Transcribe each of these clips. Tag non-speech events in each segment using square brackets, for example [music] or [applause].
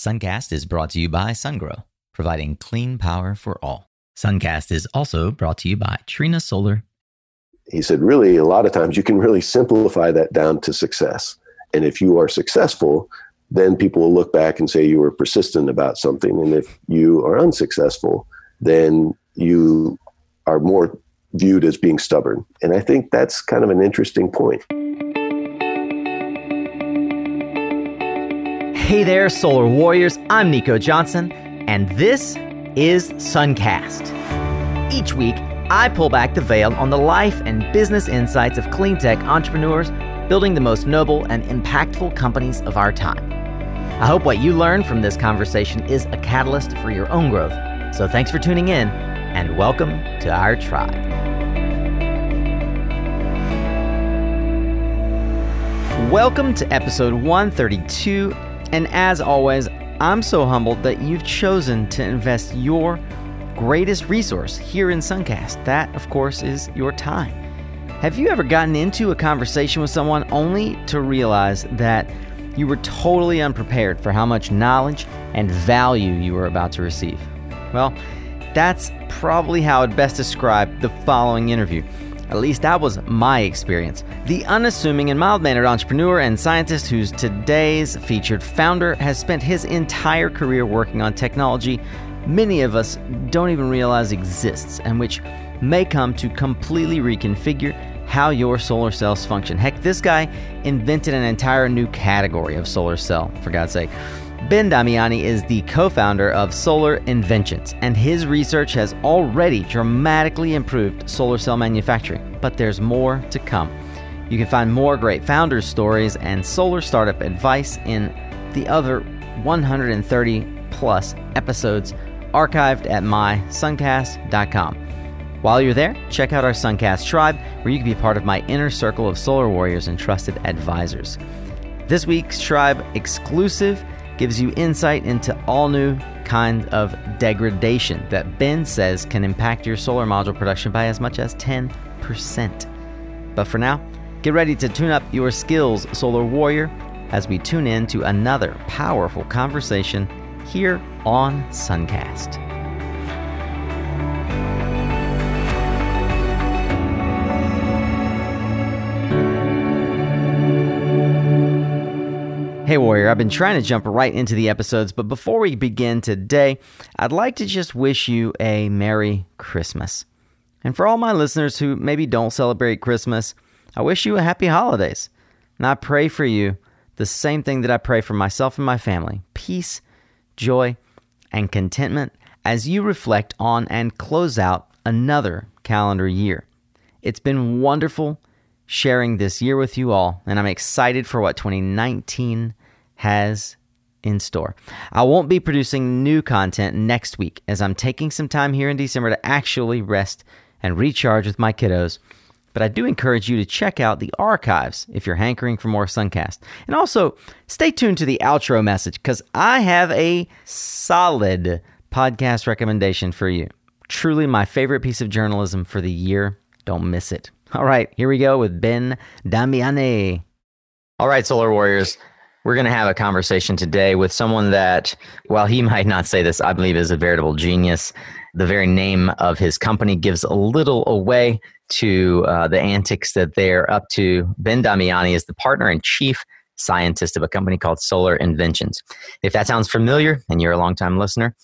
Suncast is brought to you by SunGrow, providing clean power for all. Suncast is also brought to you by Trina Solar. He said, really, a lot of times you can really simplify that down to success. And if you are successful, then people will look back and say you were persistent about something. And if you are unsuccessful, then you are more viewed as being stubborn. And I think that's kind of an interesting point. Hey there, Solar Warriors. I'm Nico Johnson, and this is Suncast. Each week, I pull back the veil on the life and business insights of clean tech entrepreneurs building the most noble and impactful companies of our time. I hope what you learn from this conversation is a catalyst for your own growth. So thanks for tuning in, and welcome to our tribe. Welcome to episode 132. And as always, I'm so humbled that you've chosen to invest your greatest resource here in Suncast. That, of course, is your time. Have you ever gotten into a conversation with someone only to realize that you were totally unprepared for how much knowledge and value you were about to receive? Well, that's probably how I'd best describe the following interview. At least that was my experience. The unassuming and mild mannered entrepreneur and scientist who's today's featured founder has spent his entire career working on technology many of us don't even realize exists and which may come to completely reconfigure how your solar cells function. Heck, this guy invented an entire new category of solar cell, for God's sake. Ben Damiani is the co founder of Solar Inventions, and his research has already dramatically improved solar cell manufacturing. But there's more to come. You can find more great founders' stories and solar startup advice in the other 130 plus episodes archived at mysuncast.com. While you're there, check out our Suncast Tribe, where you can be part of my inner circle of solar warriors and trusted advisors. This week's Tribe exclusive gives you insight into all new kind of degradation that Ben says can impact your solar module production by as much as 10%. But for now, get ready to tune up your skills, Solar Warrior, as we tune in to another powerful conversation here on Suncast. Hey, Warrior, I've been trying to jump right into the episodes, but before we begin today, I'd like to just wish you a Merry Christmas. And for all my listeners who maybe don't celebrate Christmas, I wish you a happy holidays. And I pray for you the same thing that I pray for myself and my family peace, joy, and contentment as you reflect on and close out another calendar year. It's been wonderful sharing this year with you all, and I'm excited for what 2019 has in store. I won't be producing new content next week as I'm taking some time here in December to actually rest and recharge with my kiddos. But I do encourage you to check out the archives if you're hankering for more Suncast. And also, stay tuned to the outro message because I have a solid podcast recommendation for you. Truly my favorite piece of journalism for the year. Don't miss it. All right, here we go with Ben Damiani. All right, Solar Warriors. We're going to have a conversation today with someone that, while he [laughs] might not say this, I believe is a veritable genius. The very name of his company gives a little away to uh, the antics that they're up to. Ben Damiani is the partner and chief scientist of a company called Solar Inventions. If that sounds familiar and you're a longtime listener,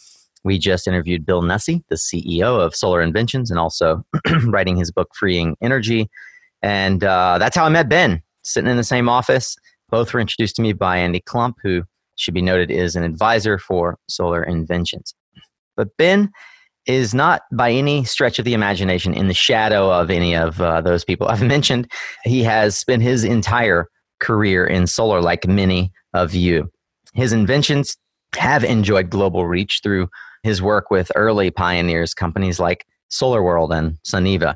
we just interviewed Bill Nussey, the CEO of Solar Inventions, and also [clears throat] writing his book, Freeing Energy. And uh, that's how I met Ben, sitting in the same office both were introduced to me by Andy Klump, who should be noted is an advisor for Solar Inventions. But Ben is not by any stretch of the imagination in the shadow of any of uh, those people I've [laughs] mentioned. He has spent his entire career in solar, like many of you. His inventions have enjoyed global reach through his work with early pioneers, companies like SolarWorld and Suniva.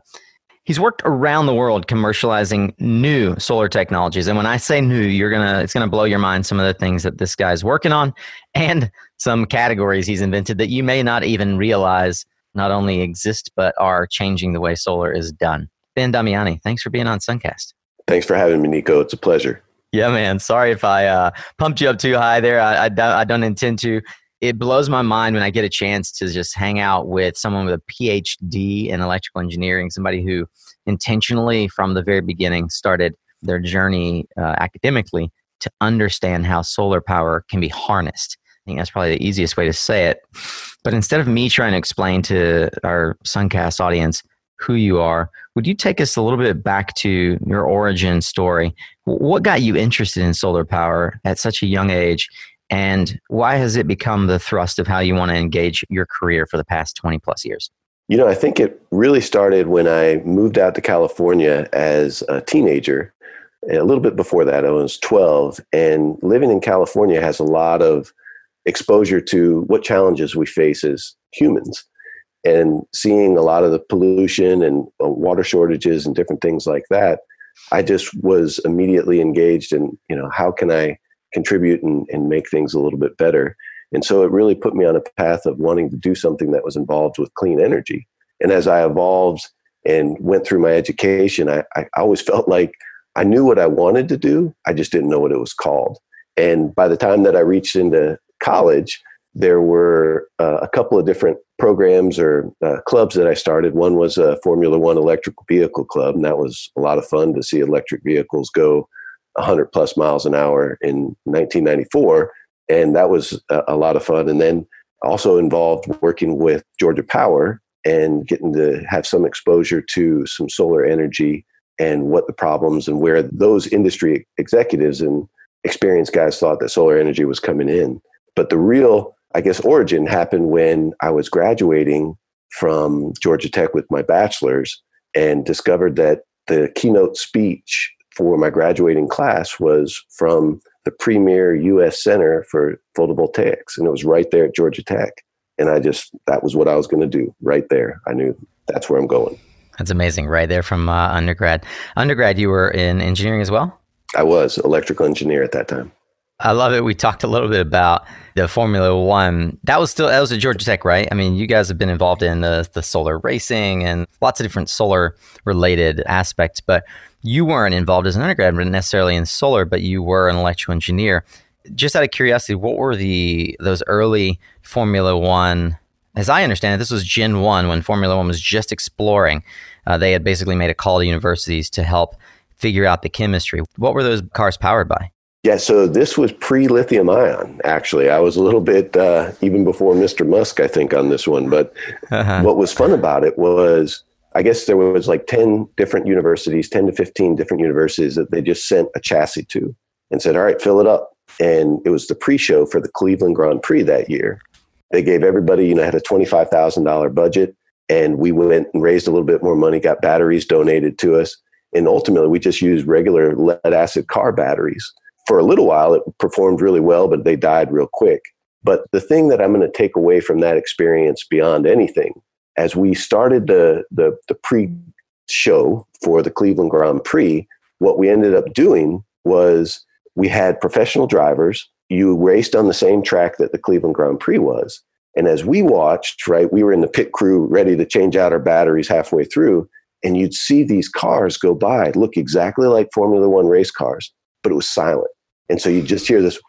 He's worked around the world commercializing new solar technologies. And when I say new, you're gonna it's gonna blow your mind some of the things that this guy's working on [laughs] and some categories he's invented that you may not even realize not only exist but are changing the way solar is done. Ben Damiani, thanks for being on Suncast. Thanks for having me, Nico. It's a pleasure. Yeah, man. Sorry if I uh, pumped you up too high there. I, I, don't, I don't intend to. It blows my mind when I get a chance to just hang out with someone with a PhD in electrical engineering, somebody who intentionally, from the very beginning, started their journey uh, academically to understand how solar power can be harnessed. I think that's probably the easiest way to say it. But instead of me trying to explain to our Suncast audience who you are, would you take us a little bit back to your origin story? What got you interested in solar power at such a young age? And why has it become the thrust of how you want to engage your career for the past 20 plus years? You know, I think it really started when I moved out to California as a teenager. A little bit before that, I was 12. And living in California has a lot of exposure to what challenges we face as humans and seeing a lot of the pollution and uh, water shortages and different things like that i just was immediately engaged in you know how can i contribute and, and make things a little bit better. And so it really put me on a path of wanting to do something that was involved with clean energy. And as i evolved and went through my education i, I always [laughs] felt like i knew what i wanted to do. I just didn't know what it was called. And by the time that i reached into college there were uh, a couple of different programs or uh, clubs that I started. One was a Formula One electric vehicle club, and that was a lot of fun to see electric vehicles go 100 plus miles an hour in 1994. And that was a, a lot of fun. And then also involved working with Georgia Power and getting to have some exposure to some solar energy and what the problems and where those industry executives and experienced guys thought that solar energy was coming in. But the real I guess, origin happened when I was graduating from Georgia Tech with my bachelor's and discovered that the keynote speech for my graduating class was from the premier U.S. Center for Photovoltaics, and it was right there at Georgia Tech. And I just that was what I was going to do right there. I knew that's where I'm going. That's amazing, right there from uh, undergrad. Undergrad, you were in engineering as well. I was electrical engineer at that time. I love it. We talked a little bit about the Formula One. That was still that was at Georgia Tech, right? I mean, you guys have been involved in the the solar racing and lots of different solar related aspects, but you weren't involved as an undergrad necessarily in solar, but you were an electrical engineer. Just out of curiosity, what were the those early Formula One? As I understand it, this was Gen One when Formula One was just exploring. Uh, they had basically made a call to universities to help figure out the chemistry. What were those cars powered by? Yeah, so this was pre lithium ion, actually. I was a little bit, uh, even before Mr. Musk, I think, on this one. But uh-huh. what was fun about it was, I guess there was like 10 different universities, 10 to 15 different universities that they just sent a chassis to and said, all right, fill it up. And it was the pre show for the Cleveland Grand Prix that year. They gave everybody, you know, had a $25,000 budget. And we went and raised a little bit more money, got batteries donated to us. And ultimately, we just used regular lead acid car batteries for a little while, it performed really well, but they died real quick. But the thing that I'm going to take away from that experience beyond anything, as we started the, the, the pre show for the Cleveland Grand Prix, what we ended up doing was we had professional drivers. You raced on the same track that the Cleveland Grand Prix was. And as we watched, right, we were in the pit crew ready to change out our batteries halfway through. And you'd see these cars go by, look exactly like Formula One race cars, but it was silent. And so you just hear this.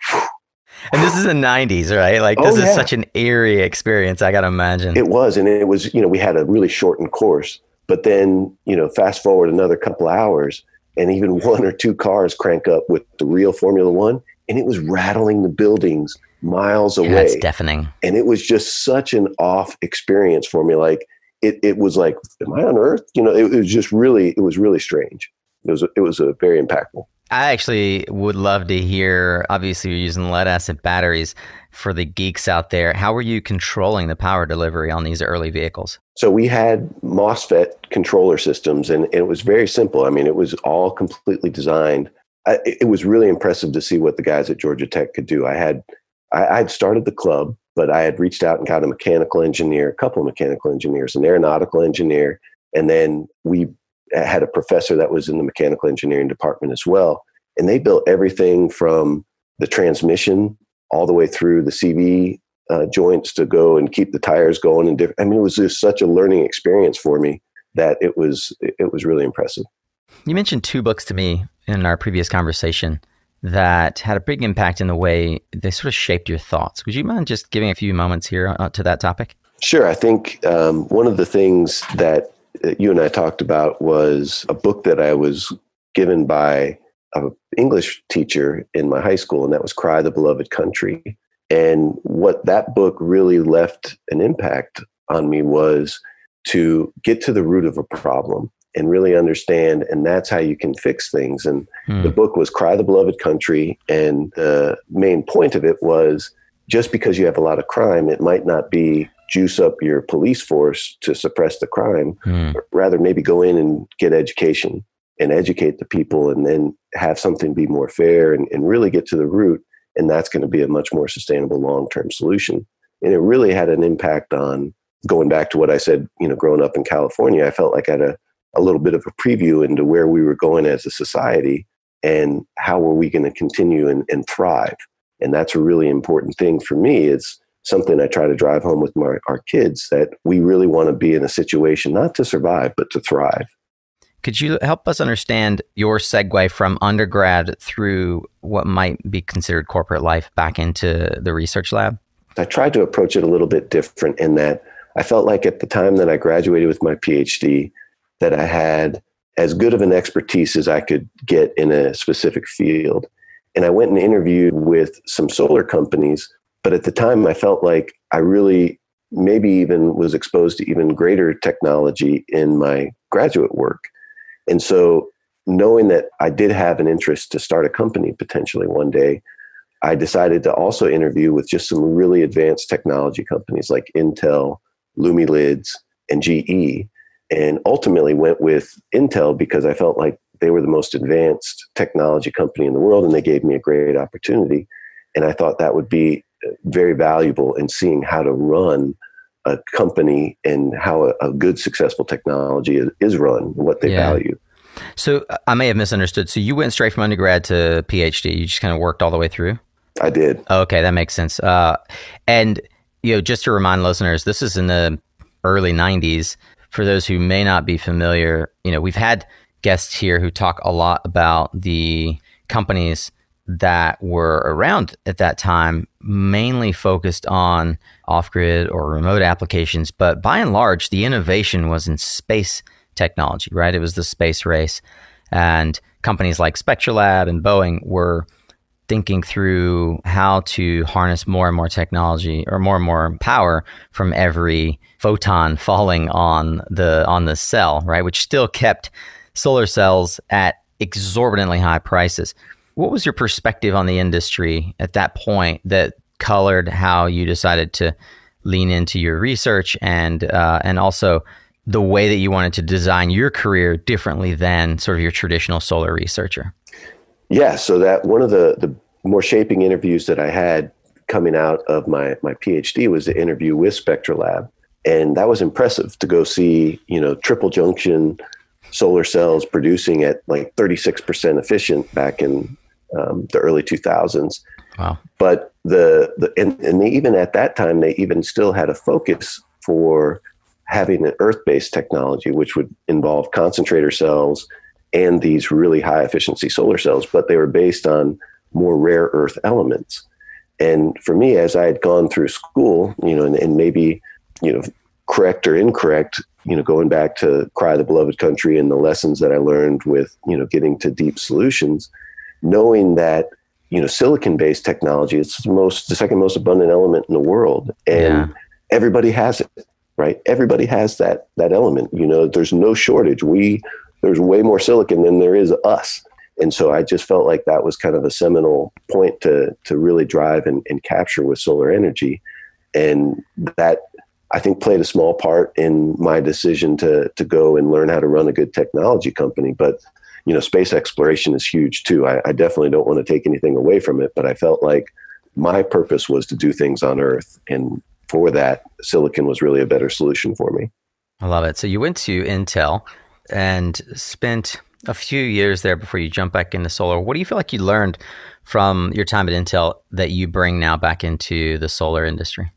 And this is the 90s, right? Like, oh, this oh, yeah. is such an eerie experience, I got to imagine. It was. And it was, you know, we had a really shortened course. But then, you know, fast forward another couple hours, and even [laughs] one or two cars crank up with the real Formula One, and it was rattling the buildings miles away. That's deafening. And it was just such an off experience for me. Like, it, it was like, am I on Earth? You know, it, it was just really, it was really strange. It was, it was a very impactful. I actually would love to hear. Obviously, you're using lead acid batteries for the geeks out there. How were you controlling the power delivery on these early vehicles? So we had MOSFET controller systems, and, and it was very simple. I mean, it was all completely designed. I, it was really impressive to see what the guys at Georgia Tech could do. I had I, I'd started the club, but I had reached out and got a mechanical engineer, a couple of mechanical engineers, an aeronautical engineer, and then we had a professor that was in the mechanical engineering department as well. And they built everything from the transmission all the way through the CV uh, joints to go and keep the tires going. And diff- I mean, it was just such a learning experience for me that it was it was really impressive. You mentioned two books to me in our previous conversation. that had a big impact in the way they sort of shaped your thoughts. Would you mind just giving a few moments here uh, to that topic? Sure. I think um, one of the things that you and I talked about was a book that I was given by an English teacher in my high school, and that was Cry the Beloved Country. And what that book really left an impact on me was to get to the root of a problem and really understand and that's how you can fix things and hmm. the book was cry the beloved country and the main point of it was just because you have a lot of crime it might not be juice up your police force to suppress the crime hmm. rather maybe go in and get education and educate the people and then have something be more fair and, and really get to the root and that's going to be a much more sustainable long-term solution and it really had an impact on going back to what i said you know growing up in california i felt like i had a a little bit of a preview into where we were going as a society and how were we going to continue and, and thrive. And that's a really important thing for me. It's something I try to drive home with my, our kids that we really want to be in a situation not to survive, but to thrive. Could you help us understand your segue from undergrad through what might be considered corporate life back into the research lab? I tried to approach it a little bit different in that I felt like at the time that I graduated with my PhD, that I had as good of an expertise as I could get in a specific field. And I went and interviewed with some solar companies, but at the time I felt like I really maybe even was exposed to even greater technology in my graduate work. And so, knowing that I did have an interest to start a company potentially one day, I decided to also interview with just some really advanced technology companies like Intel, Lumileds, and GE and ultimately went with Intel because I felt like they were the most advanced technology company in the world and they gave me a great opportunity. And I thought that would be very valuable in seeing how to run a company and how a, a good, successful technology is, is run and what they yeah. value. So uh, I may have misunderstood. So you went straight from undergrad to PhD. You just kind of worked all the way through. I did. Okay, that makes sense. Uh, and you know, just to remind listeners, this is in the early '90s for those who may not be familiar, you know, we've had guests here who talk a lot about the companies that were around at that time, mainly focused on off grid or remote applications. But by and large, the innovation was in space technology, right? It was the space race. And companies like Spectrolab and Boeing were thinking through how to harness more and more technology or more and more power from every photon [laughs] falling on the on the cell, right? Which still kept solar cells at exorbitantly high prices. What was your perspective on the industry at that point that colored how you decided to lean into your research and uh, and also the way that you wanted to design your career differently than sort of your traditional solar researcher? Yeah, so that one of the the more shaping interviews that I had coming out of my my PhD was the interview with Spectrolab, and that was impressive to go see you know triple junction solar cells producing at like 36% efficient back in um, the early 2000s. Wow. But the, the and, and even at that time, they even still had a focus for having an earth-based technology, which would involve concentrator cells and these really high efficiency solar cells, but they were based on more rare earth elements. And for me, as I had gone through school, you know, and, and maybe, you know, correct or incorrect, you know, going back to Cry the Beloved Country and the lessons that I learned with, you know, getting to deep solutions, knowing that, you know, silicon based technology is the most, the second most abundant element in the world. And yeah. everybody has it, right? Everybody has that, that element, you know, there's no shortage. We, there's way more silicon than there is us and so I just felt like that was kind of a seminal point to to really drive and, and capture with solar energy, and that I think played a small part in my decision to to go and learn how to run a good technology company. But you know, space exploration is huge too. I, I definitely don't want to take anything away from it, but I felt like my purpose was to do things on Earth, and for that, silicon was really a better solution for me. I love it. So you went to Intel and spent a few years there before you jump back into solar. What do you feel like you learned from your time at Intel that you bring now back into the solar industry?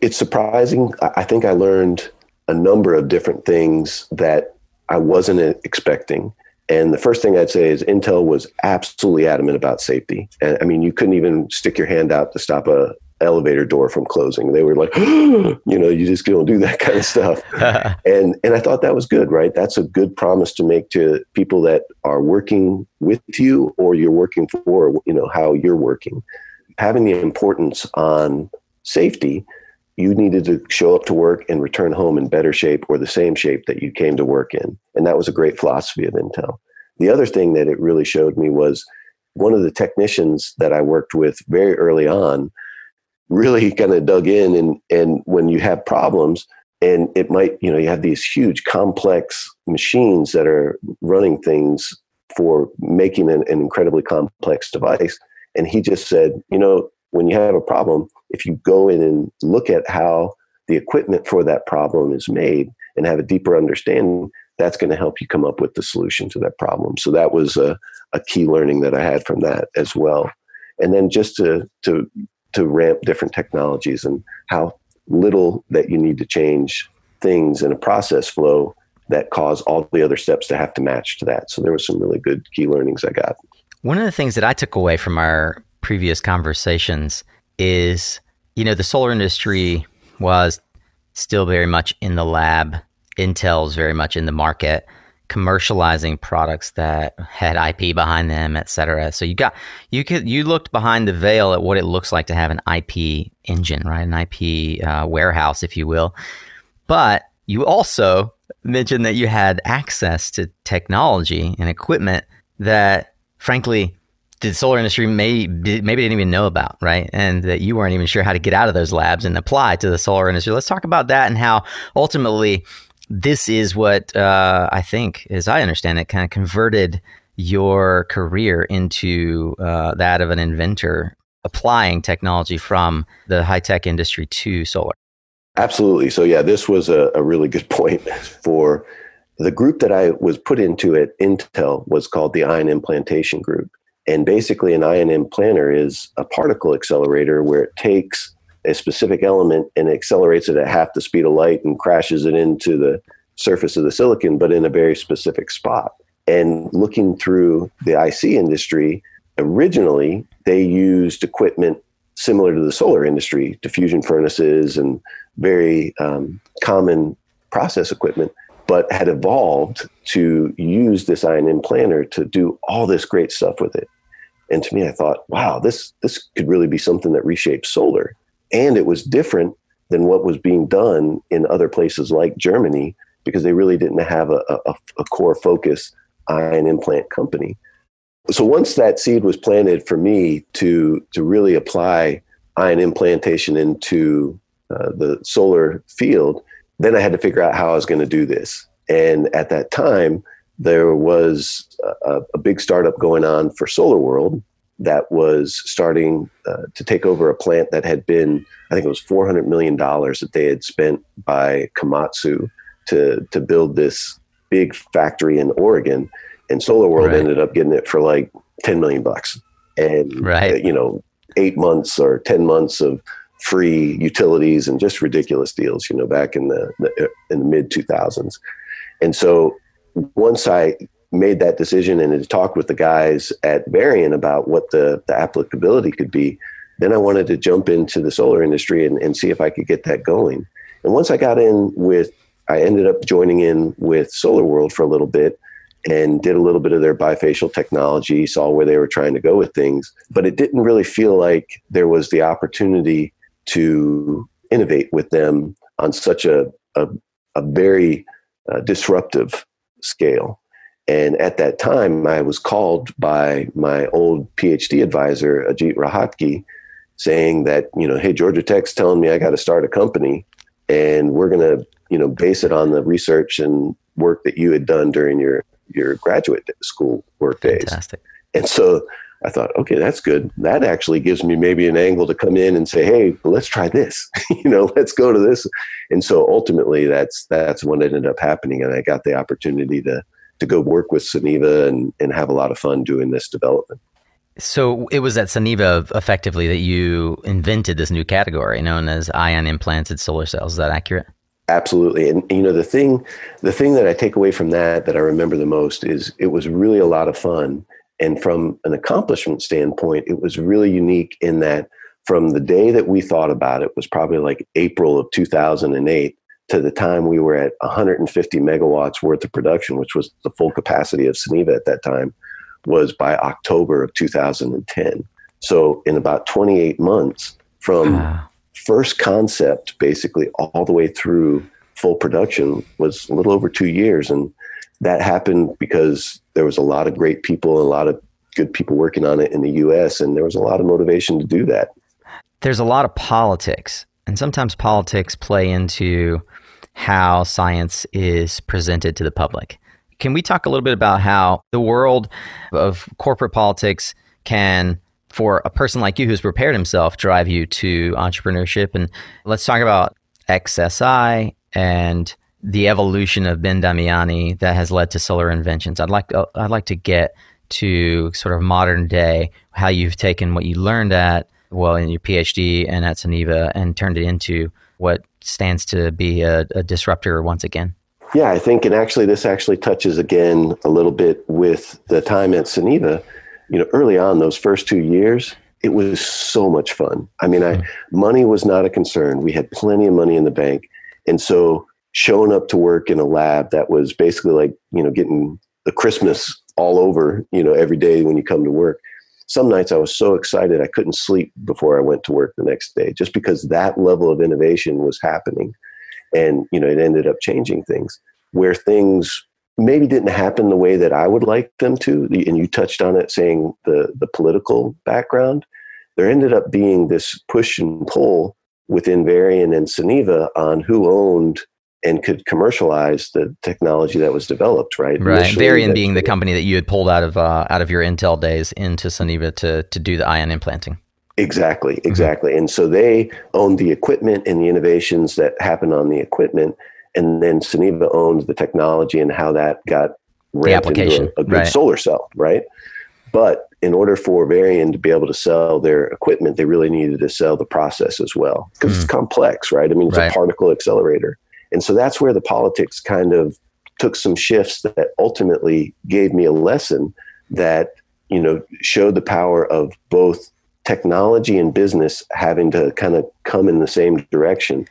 It's surprising. I think I learned a number of different things that I wasn't expecting. And the first thing I'd say is Intel was absolutely adamant about safety. And I mean, you couldn't even stick your hand out to stop a elevator door from closing. They were like, [gasps] you know, you just don't do that [laughs] kind of stuff. [laughs] and and I thought that was good, right? That's a good promise to make to people that are working with you or you're working for, you know, how you're working. Having the importance on safety you needed to show up to work and return home in better shape or the same shape that you came to work in. And that was a great philosophy of Intel. The other thing that it really showed me was one of the technicians that I worked with very early on really [laughs] kind of dug in and and when you have problems and it might you know you have these huge complex machines that are running things for making an, an incredibly complex device and he just said you know when you have a problem, if you go in and look at how the equipment for that problem is made and have a deeper understanding, that's going to help you come up with the solution to that problem. So that was a, a key learning that I had from that as well. And then just to to to ramp different technologies and how little that you need to change things in a process flow that cause all the other steps to have to match to that. So there were some really good key learnings I got. One of the things that I took away from our previous conversations is you know the solar industry was still very much in the lab. Intel's very much in the market commercializing products that had ip behind them et cetera. So you got you could you looked behind the veil at what it looks like to have an ip engine right? An ip uh, warehouse if you will. But you also mentioned that you had access to technology and equipment that frankly the solar industry may maybe didn't even know about, right? And that you weren't even sure how to get out of those labs and apply to the solar industry. Let's talk about that and how ultimately this is what uh, I think, as I understand it, kind of converted your career into uh, that of an inventor applying technology from the high tech industry to solar. Absolutely. So, yeah, this was a, a really good [laughs] point for the group that I was put into at Intel was called the Ion Implantation Group. And basically, an ion implanter is a particle accelerator where it takes a specific element and accelerates it at half the speed of light and crashes it into the surface of the silicon, but in a very specific spot. And looking through the IC industry, originally they used equipment similar to the solar industry, diffusion furnaces and very um, common process equipment but had evolved to use this ion implanter to do all this great stuff with it. And to me, I thought, wow, this this could really be something that reshapes solar. And it was different than what was being done in other places like Germany because they really didn't have a, a, a core focus ion implant company. So once that seed was planted for me to to really apply ion implantation into uh, the solar field, then I had to figure out how I was going to do this. And at that time, there was a, a big startup going on for Solar World that was starting uh, to take over a plant that had been, I think it was $400 million that they had spent by Komatsu to, to build this big factory in Oregon. And Solar World right. ended up getting it for like 10 million bucks. And, right. you know, eight months or 10 months of free utilities and just ridiculous deals, you know, back in the, the in the mid 2000s. And so once I made that decision and had talked with the guys at Varian about what the, the applicability could be, then I wanted to jump into the solar industry and, and see if I could get that going. And once I got in with, I ended up joining in with Solar World for a little bit and did a little bit of their bifacial technology, saw where they were trying to go with things. But it didn't really feel like there was the opportunity to innovate with them on such a, a, a very uh, disruptive scale. And at that time, I was called by my old PhD advisor, Ajit Rohatgi, saying that, you know, hey, Georgia Tech's telling me I got to start a company and we're going to, you know, base it on the research and work that you had done during your, your graduate school work days. Fantastic. And so I thought, okay, that's good. That actually gives me maybe an angle to come in and say, hey, let's try this. [laughs] you know, let's go to this. And so ultimately, that's that's what ended up happening, and I got the opportunity to to go work with Suniva and and have a lot of fun doing this development. So it was at Suniva effectively that you invented this new category known as ion implanted solar cells. Is that accurate? Absolutely. And you know the thing the thing that I take away from that that I remember the most is it was really a lot of fun and from an accomplishment standpoint it was really unique in that from the day that we thought about it was probably like April of 2008 to the time we were at 150 megawatts worth of production which was the full capacity of Suniva at that time was by October of 2010. So in about 28 months from first concept basically all the way through full production was a little over two years and that happened because there was a lot of great people and a lot of good people working on it in the us and there was a lot of motivation to do that. There's a lot of politics and sometimes politics play into how science is presented to the public. Can we talk a little bit about how the world of corporate politics can for a person like you who's prepared himself drive you to entrepreneurship? And let's talk about xsi and the evolution of ben damiani that has led to solar inventions i'd like to, i'd like to get to sort of modern day how you've taken what you learned at well in your phd and at Suniva and turned it into what stands to be a, a disruptor once again yeah i think and actually this actually touches again a little bit with the time at Suniva you know, early on, those first two years, it was so much fun. I mean, I, hmm. money was not a concern. We had plenty of money in the bank. And so showing up to work in a lab that was basically like, you know, getting the Christmas all over, you know, every day when you come to work. Some nights I was so excited I couldn't sleep before I went to work the next day just because that level of innovation was happening. And, you know, it ended up changing things where things maybe didn't happen the way that I would like them to. And you touched on it saying the, the political background. There ended up being this push and pull within Varian and Suniva on who owned and could commercialize the technology that was developed, right? Right. Initially, Varian being the company that you had pulled out of uh, out of your Intel days into Suniva to to do the ion implanting. Exactly, mm-hmm. exactly. Mm-hmm. And so they owned the equipment and the innovations that happened on the equipment and then Suniva owns the technology and how that got ramped into a, a good right. solar cell, right? But in order for Varian to be able to sell their equipment, they really needed to sell the process as well because mm. it's complex, right? I mean, it's right. a particle accelerator. And so that's where the politics kind of took some shifts that ultimately gave me a lesson that, you know, showed the power of both technology and business having to kind of come in the same direction.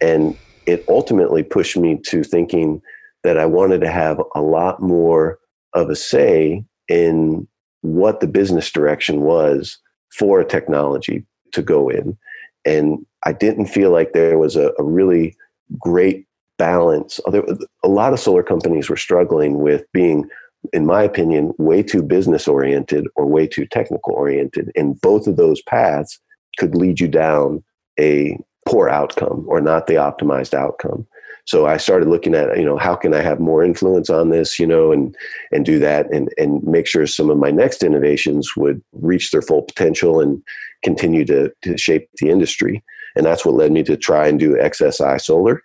And it ultimately pushed me to thinking that I wanted to have a lot more of a say in what the business direction was for a technology to go in. And I didn't feel like there was a, a really great balance. A lot of solar companies were struggling with being, in my opinion, way too business oriented or way too technical oriented. And both of those paths could lead you down a poor outcome or not the optimized outcome. So I started looking at, you know, how can I have more influence on this, you know, and and do that and and make sure some of my next innovations would reach their full potential and continue to, to shape the industry. And that's what led me to try and do XSI Solar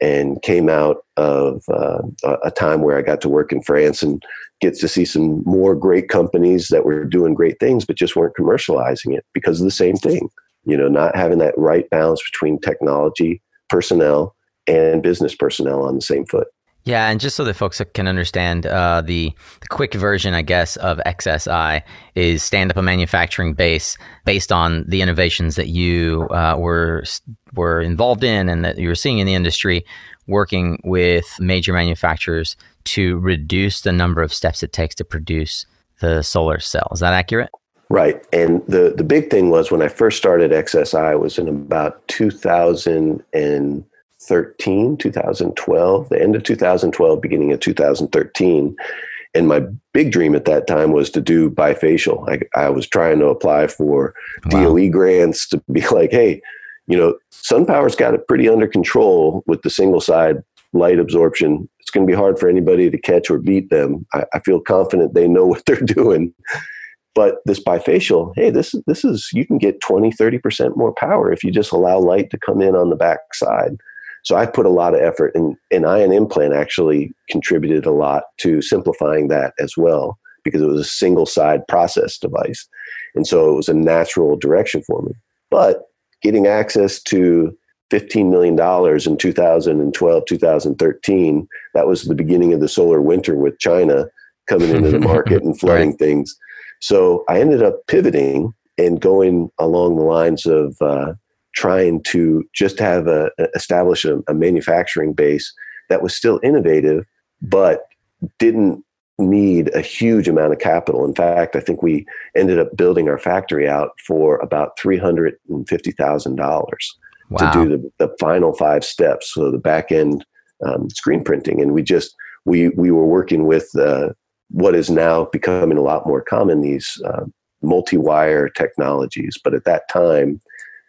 and came out of uh, a time where I got to work in France and get to see some more great companies that were doing great things, but just weren't commercializing it because of the same thing you know, not having that right balance between technology personnel and business personnel on the same foot. Yeah, and just so that folks can understand, uh, the, the quick version, I guess, of XSI is stand up a manufacturing base based on the innovations that you uh, were were involved in and that you were seeing in the industry, working with major manufacturers to reduce the number of steps it takes to produce the solar cell. Is that accurate? Right. And the, the big thing was when I first started XSI was in about 2013, 2012, the end of 2012, beginning of 2013. And my big dream at that time was to do bifacial. I, I was trying to apply for wow. DOE grants to be [laughs] like, hey, you know, SunPower's got it pretty under control with the single side light absorption. It's going to be hard for anybody to catch or beat them. I, I feel confident they know [laughs] what they're doing. But this bifacial, hey, this this is you can get 20, 30% more power if you just allow light to come in on the back side. So I put a lot of effort and an ion implant actually contributed a lot to simplifying that as well because it was a single side process device. And so it was a natural direction for me. But getting access to $15 million in 2012, 2013. That was the beginning of the solar winter with China coming into the [laughs] market and flooding right. things. So I ended up pivoting and going along the lines of uh, trying to just have a establish a, a manufacturing base that was still innovative, but didn't need a huge amount of capital. In fact, I think we ended up building our factory out for about three hundred and fifty thousand dollars to do the, the, final five steps, so the back end um, screen printing. And we just we we were working with uh, what is now becoming a lot more common these uh, multi-wire technologies. But at that time,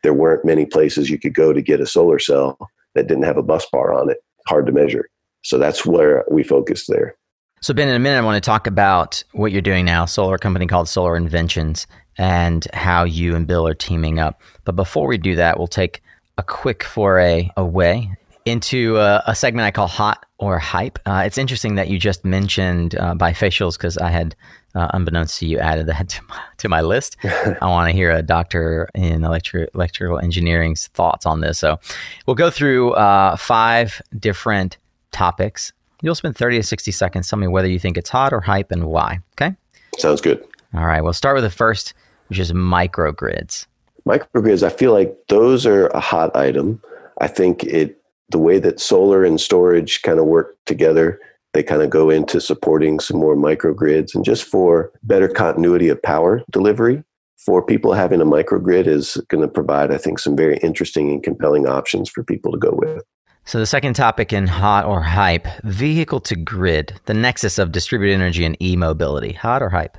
there weren't many places you could go to get a solar cell that didn't have a bus bar on it. Hard to measure. So that's where we focused there. So, Ben, in a minute, I want to talk about what you're doing now, solar company called Solar Inventions, and how you and Bill are teaming up. But before we do that, we'll take a quick foray away into a, a segment I call Hot or Hype. Uh, it's interesting that you just mentioned uh, bifacials because I had, uh, unbeknownst to you, added that [laughs] to my, to my list. [laughs] I want to hear a doctor in electri- electrical engineering's thoughts on this. So, we'll go through uh, five different topics You'll spend 30 to 60 seconds telling me whether you think it's hot or hype and why. Okay? Sounds good. All right. We'll start with the first, which is microgrids. Microgrids, I feel like those are a hot item. I think it the way that solar and storage kind of work together, they kind of go into supporting some more microgrids and just for better continuity of power delivery. For people having a microgrid is going to provide, I think, some very interesting and compelling options for people to go with. So, the second topic in hot or hype vehicle to grid, the nexus of distributed energy and e mobility. Hot or hype?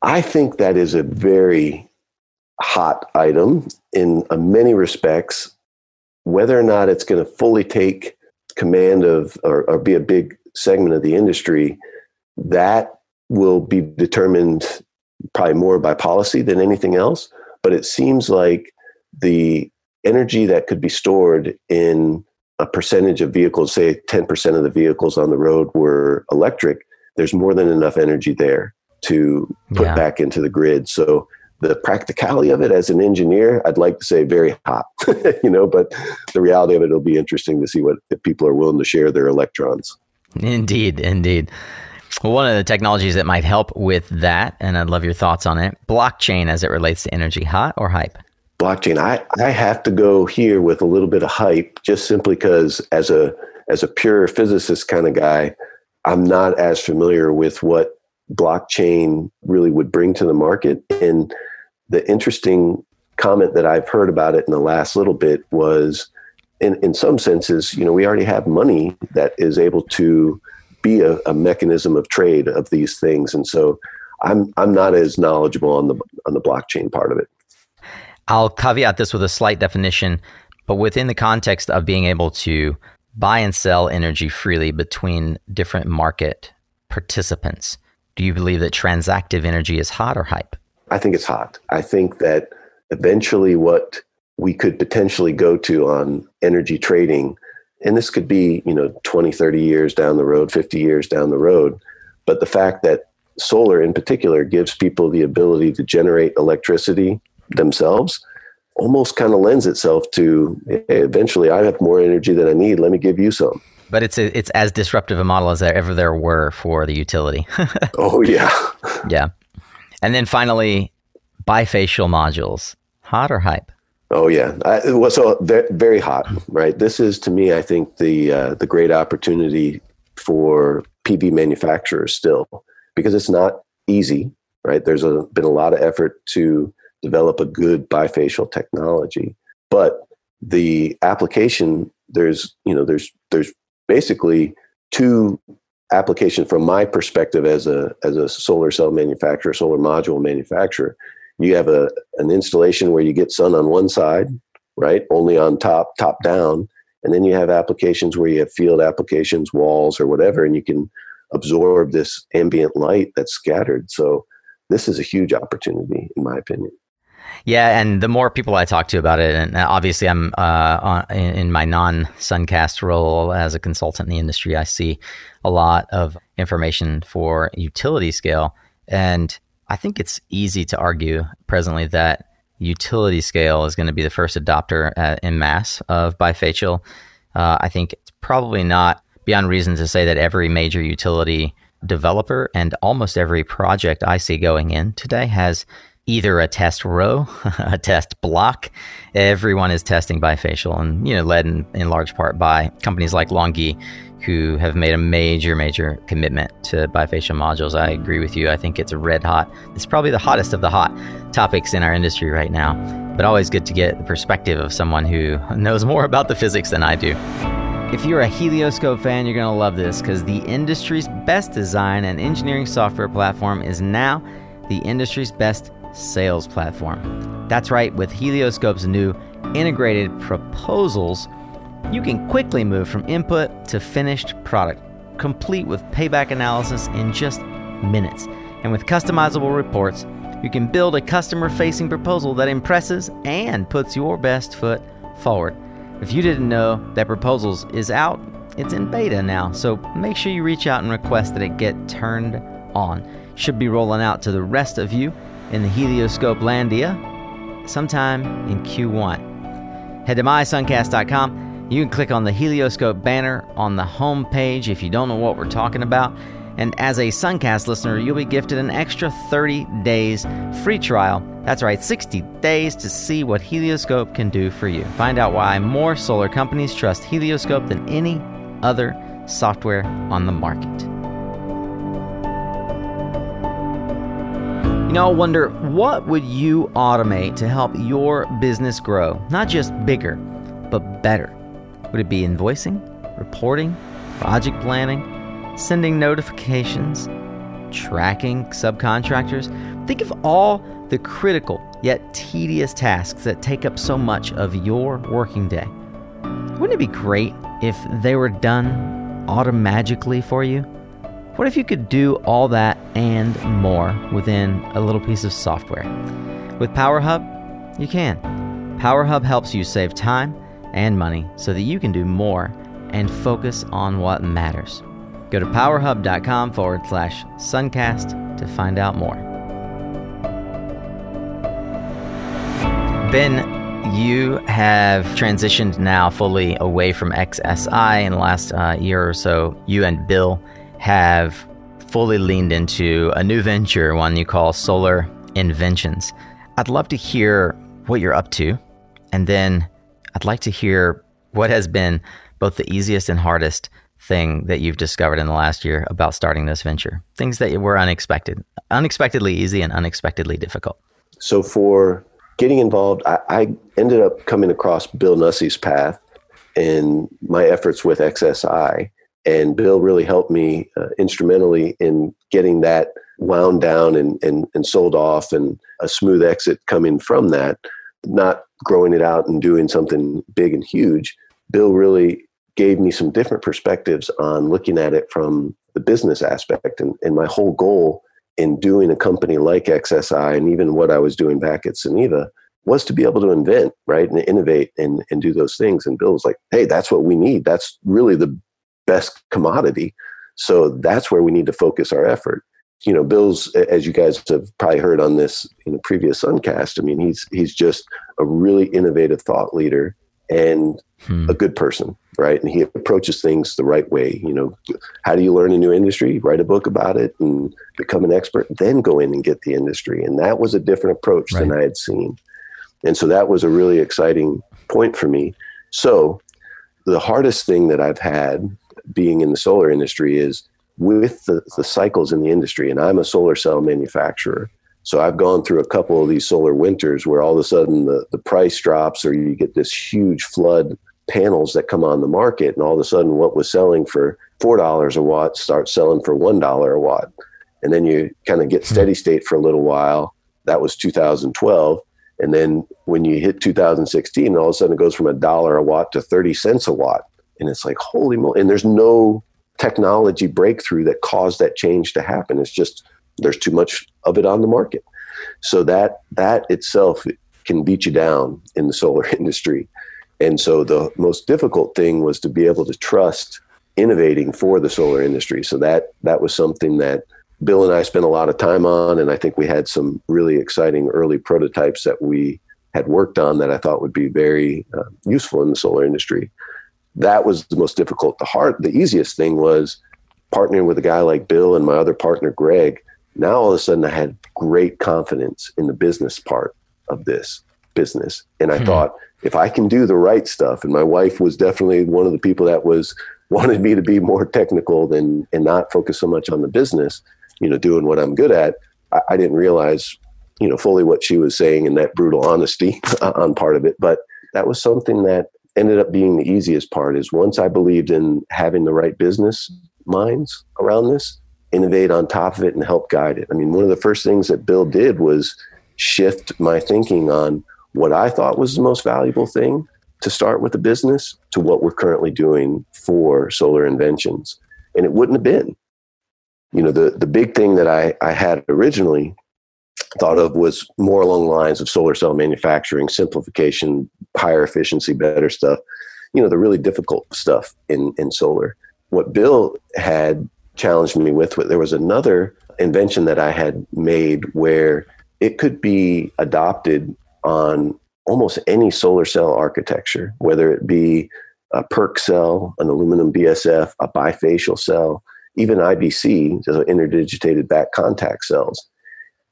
I think that is a very hot item in uh, many respects. Whether or not it's going to fully take command of or, or be a big segment of the industry, that will be determined probably more by policy than anything else. But it seems like the energy that could be stored in a percentage of vehicles, say 10% of the vehicles on the road were electric, there's more than enough energy there to put yeah. back into the grid. So the practicality of it as an engineer, I'd like to say very hot, [laughs] you know, but the reality of it, it'll be interesting to see what if people are willing to share their electrons. Indeed, indeed. Well, one of the technologies that might help with that, and I'd love your thoughts on it, blockchain as it relates to energy, hot or hype? blockchain. I, I have to go here with a little bit of hype just simply because as a as a pure physicist kind of guy, I'm not as familiar with what blockchain really would bring to the market. And the interesting comment that I've heard about it in the last little bit was in, in some senses, you know, we already have money that is able to be a, a mechanism of trade of these things. And so I'm I'm not as knowledgeable on the on the blockchain part of it. I'll caveat this with a slight definition, but within the context of being able to buy and sell energy freely between different market participants, do you believe that transactive energy is hot or hype? I think it's hot. I think that eventually what we could potentially go to on energy trading, and this could be, you know, 20, 30 years down the road, 50 years down the road, but the fact that solar in particular gives people the ability to generate electricity themselves almost kind of lends itself to hey, eventually I have more energy than I need. Let me give you some. But it's a, it's as disruptive a model as there ever there were for the utility. [laughs] oh yeah, yeah. And then finally, bifacial modules, hot or hype? Oh yeah, I, well, so very hot, right? This is to me, I think the uh, the great opportunity for PV manufacturers still because it's not easy, right? There's a, been a lot of effort to develop a good bifacial technology. But the application, there's you know there's there's basically two application from my perspective as a as a solar cell manufacturer, solar module manufacturer. You have a an installation where you get sun on one side, right? Only on top, top down. And then you have applications where you have field applications, walls or whatever, and you can absorb this ambient light that's scattered. So this is a huge opportunity, in my opinion. Yeah, and the more people I talk to about it, and obviously I'm uh, in my non Suncast role as a consultant in the industry, I see a lot of information for utility scale, and I think it's easy to argue presently that utility scale is going to be the first adopter uh, in mass of bifacial. Uh, I think it's probably not beyond reason to say that every major utility developer and almost every project I see going in today has either a test row, [laughs] a test block. Everyone is testing bifacial and, you know, led in, in large part by companies like LONGi who have made a major, major commitment to bifacial modules. I agree with you. I think it's red hot. It's probably the hottest of the hot topics in our industry right now, but always good to get the perspective of someone who knows more about the physics than I do. If you're a Helioscope fan, you're going to love this because the industry's best design and engineering software platform is now the industry's best sales platform. That's right, with Helioscope's new integrated proposals, you can quickly move from input to finished product, complete with payback analysis in just minutes. And with customizable reports, you can build a customer facing proposal that impresses and puts your best foot forward. If you didn't know that Proposals is out, it's in beta now, so make sure you reach out and request that it get turned on. Should be rolling out to the rest of you in the Helioscope Landia sometime in Q1. Head to mysuncast.com you can click on the Helioscope banner on the home page if you don't know what we're talking about. And as a Suncast listener, you'll be gifted an extra 30 days free trial. That's right, 60 days to see what Helioscope can do for you. Find out why more solar companies trust Helioscope than any other software on the market. Know, I wonder what would you automate to help your business grow? Not just bigger, but better. Would it be invoicing, reporting, project planning, sending notifications, tracking subcontractors? Think of all the critical yet tedious tasks that take up so much of your working day. Wouldn't it be great if they were done automagically for you? What if you could do all that and more within a little piece of software? With PowerHub, you can. PowerHub helps you save time and money so that you can do more and focus on what matters. Go to powerhub.com forward slash suncast to find out more. Ben, you have transitioned now fully away from XSI in the last uh, year or so. You and Bill have fully leaned into a new venture, one you call Solar Inventions. I'd love to hear what you're up to and then I'd like to hear what has been both the easiest and hardest thing that you've discovered in the last year about starting this venture. Things that were unexpected, unexpectedly easy and unexpectedly difficult. So for getting involved, I, I ended up coming across Bill Nussey's path in my efforts with XSI. And Bill really helped me uh, instrumentally in getting that wound down and, and, and sold off and a smooth exit coming from that not growing it out and doing something big and huge, Bill really gave me some different perspectives on looking at it from the business aspect. And, and my whole goal in doing a company like XSI and even what I was doing back at Suniva was to be able to invent, right, and innovate and, and do those things. And Bill was like, hey, that's what we need. That's really the best commodity. So that's where we need to focus our effort you know, Bill's, as you guys have probably heard on this in a previous Suncast, I mean, he's he's just a really innovative thought leader and hmm. a good person, right? And he approaches things the right way. You know, how do you learn a new industry? Write a book about it and become an expert, then go in and get the industry. And that was a different approach right. than I had seen. And so that was a really exciting point for me. So the hardest thing that I've had being in the solar industry is with the, the cycles in the industry. And I'm a solar cell manufacturer. So I've gone through a couple of these solar winters where all of a sudden the, the price drops or you get this huge flood panels that come on the market and all of a sudden what was selling for four dollars a watt starts selling for one dollar a watt and then you kind of get hmm. steady state for a little while that was 2012 and then when you hit 2016 all of a sudden it goes from a dollar a watt to 30 cents a watt and it's like holy moly and there's no technology breakthrough that caused that change to happen. It's just there's too much of it on the market. So that that itself can beat you down in the solar [laughs] industry. And so the most difficult thing was to be able to trust innovating for the solar industry. So that that was something that Bill and I spent a lot of time on and I think we had some really exciting early prototypes that we had worked on that I thought would be very uh, useful in the solar industry. That was the most difficult. The hard, the easiest thing was partnering with a guy like Bill and my other partner Greg. Now all of a sudden I had great confidence in the business part of this business, and I hmm. thought if I can do the right stuff, and my wife was definitely one of the people that was [laughs] wanted me to be more technical than and not focus so much on the business, you know, doing what I'm good at. I, I didn't realize, you know, fully what she was saying and that brutal honesty [laughs] on part of it. But that was something that ended up being the easiest part is once I believed in having the right business minds around this, innovate on top of it and help guide it. I mean, one of the first things that Bill did was shift my thinking on what I thought was the most valuable thing to start with a business to what we're currently doing for solar inventions. And it wouldn't have been. You know, the, the big thing that I, I had originally thought of was more along the lines of solar cell manufacturing, simplification, higher efficiency, better stuff, you know, the really difficult stuff in, in solar. What Bill had challenged me with, there was another invention that I had made where it could be adopted on almost any solar cell architecture, whether it be a PERC cell, an aluminum BSF, a bifacial cell, even IBC, so interdigitated back contact cells.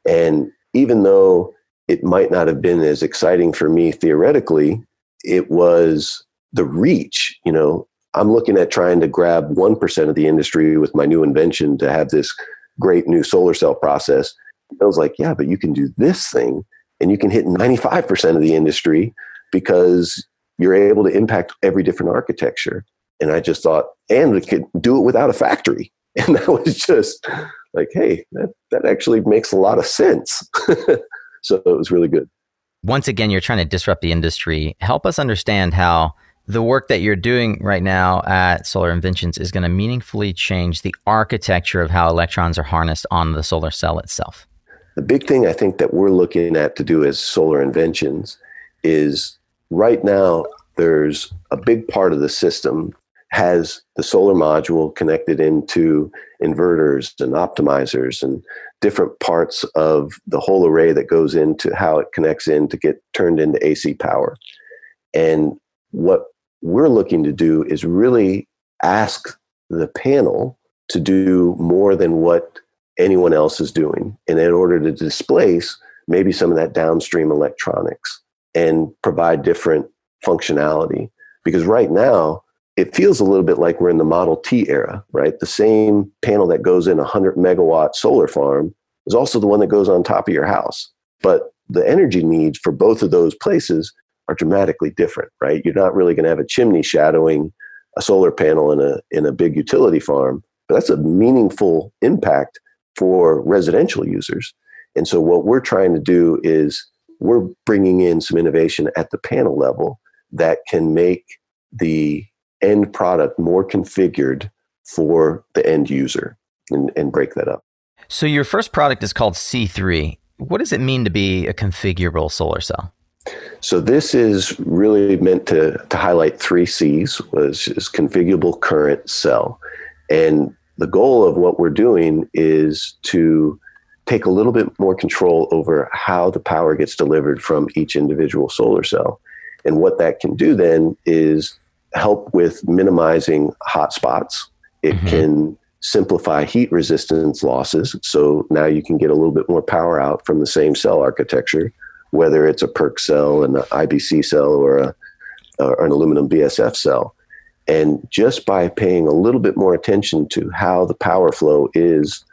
And even though it might not have been as exciting for me theoretically, it was the reach. You know, I'm looking at trying to grab 1% of the industry with my new invention to have this great new solar cell process. I was like, yeah, but you can do this thing and you can hit 95% of the industry because you're able to impact every different architecture. And I just thought, and we could do it without a factory. [laughs] And that was just like, hey, that, that actually makes a lot of sense. [laughs] so it was really good. Once again, you're trying to disrupt the industry. Help us understand how the work that you're doing right now at Solar Inventions is going to meaningfully change the architecture of how electrons are harnessed on the solar cell itself. The big thing I think that we're looking at to do as solar inventions is right now there's a big part of the system has the solar module connected into inverters and optimizers and different parts of the whole array that goes into how it connects in to get turned into AC power. And what we're looking to do is really ask the panel to do more than what anyone else is doing. And in order to displace maybe some of that downstream electronics and provide different functionality. Because right now, it feels a little bit like we're in the Model T era, right? The same panel that goes in a 100 megawatt solar farm is also the one that goes on top of your house. But the energy needs for both of those places are dramatically different, right? You're not really going to have a chimney shadowing a solar panel in a in a big utility farm, but that's a meaningful impact for residential users. And so what we're trying to do is we're bringing in some innovation at the panel level that can make the end product more configured for the end user and, and break that up. So your first product is called C3. What does it mean to be a configurable solar cell? So this is really meant to, to highlight three C's, which is configurable current cell. And the goal of what we're doing is to take a little bit more control over how the power gets delivered from each individual solar cell. And what that can do then is help with minimizing hot spots. It mm-hmm. can simplify heat resistance losses. So now you can get a little bit more power out from the same cell architecture, whether it's a PERC cell, an IBC cell, or, a, or an aluminum BSF cell. And just by paying a little bit more attention to how the power flow is,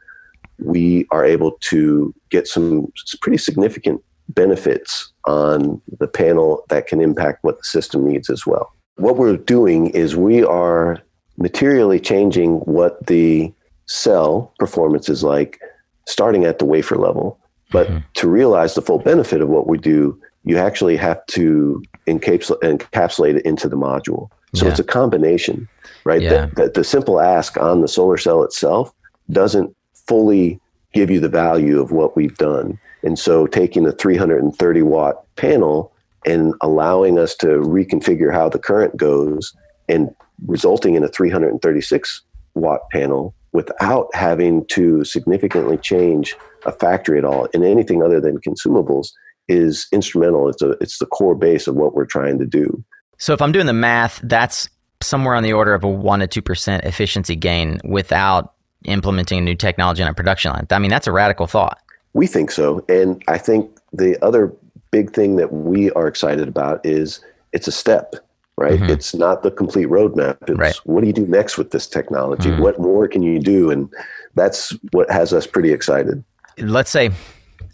we are able to get some pretty significant benefits on the panel that can impact what the system needs as well. What we're doing is we are materially changing what the cell performance is like starting at the wafer level. But mm-hmm. to realize the full benefit of what we do, you actually have to encapsulate it into the module. So yeah. it's a combination, right? Yeah. That the simple ask on the solar cell itself doesn't fully give you the value of what we've done. And so taking a 330 watt panel and allowing us to reconfigure how the current goes and resulting in a 336 watt panel without having to significantly change a factory at all in anything other than consumables is instrumental. It's a it's the core base of what we're trying to do. So if I'm doing the math, that's somewhere on the order of a one to two percent efficiency gain without implementing a new technology on a production line. I mean, that's a radical thought. We think so, and I think the other big thing that we are excited about is it's a step right? Mm-hmm. It's not the complete roadmap. It's right. what do you do next with this technology? Mm-hmm. What more can you do? And that's what has us pretty excited. Let's say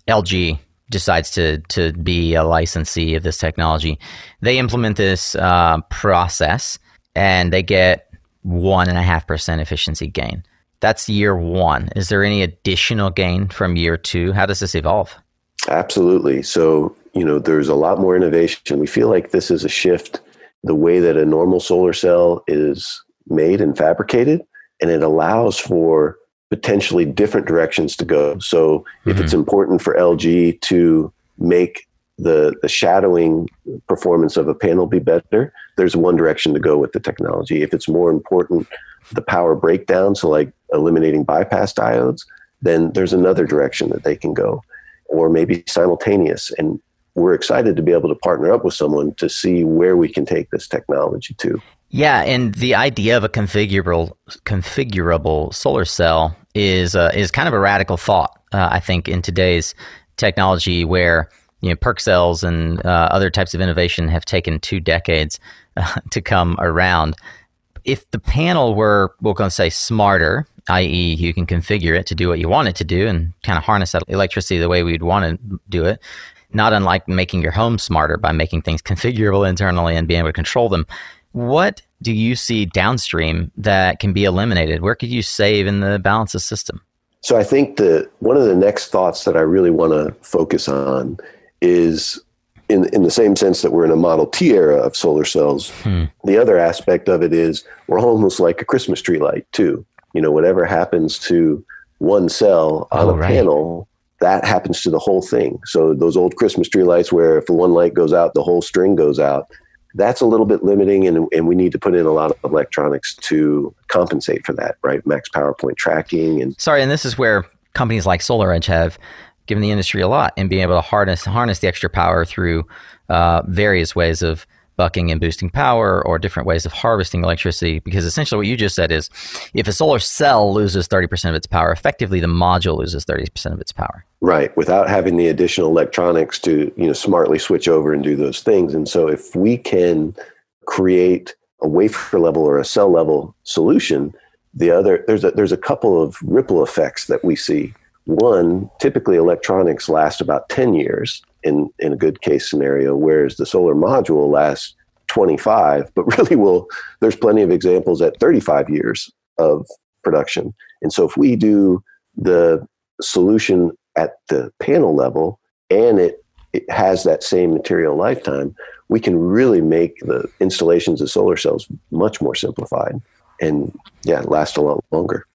LG decides to to be a licensee of this technology. They implement this uh, process and they get one and a half percent efficiency gain. That's year one. Is there any additional gain from year two? How does this evolve? Absolutely. So, you know, there's a lot more innovation. We feel like this is a shift the way that a normal solar cell is made and fabricated, and it allows for potentially different directions to go. So mm-hmm. if it's mm-hmm. important for LG to make the, the shadowing performance of a panel be better, there's one direction to go with the technology. If it's more important, the power breakdown, so like eliminating bypass diodes, then there's another direction that they can go, or maybe simultaneous. And we're excited to be able to partner up with someone to see where we can take this technology to. Yeah, and the idea of a configurable configurable solar cell is uh, is kind of a radical thought. Uh, I think in today's technology, where you know PERC cells and uh, other types of innovation have taken two decades uh, [laughs] to come around. If the panel were, we're going to say, smarter, i.e., you can configure it to do what you want it to do and kind of harness that electricity the way we'd want to do it, not unlike making your home smarter by making things [laughs] configurable internally and being able to control them. What do you see downstream that can be eliminated? Where could you save in the balance of system? So I think that one of the next thoughts that I really want to focus on is in in the same sense that we're in a Model T era of solar cells. Hmm. The other aspect of it is we're almost like a Christmas tree light too. You know, whatever happens to one cell on oh, a right. panel that happens to the whole thing. So those old Christmas tree lights where if one light goes out, the whole string goes out. That's a little bit limiting, and, and we need to put in a lot of electronics to compensate for that, right? Max power point tracking and sorry, and this is where companies like SolarEdge have given the industry a lot in being able to harness harness the extra power through uh, various ways of bucking and boosting power or different ways of harvesting electricity. Because essentially, what you just said is if a solar cell loses 30% of its power, effectively the module loses 30% of its power. Right, without having the additional electronics to you know smartly switch over and do those things. And so, if we can create a wafer level or a cell level solution, the other there's a, there's a couple of ripple effects that we see. One, typically electronics last about 10 years in, in a good case scenario, whereas the solar module lasts 25, but [laughs] really will, there's plenty of examples at 35 years of production. And so if we do the solution at the panel level and it, it has that same material lifetime, we can really make the installations of solar cells much more simplified and yeah, last a lot longer.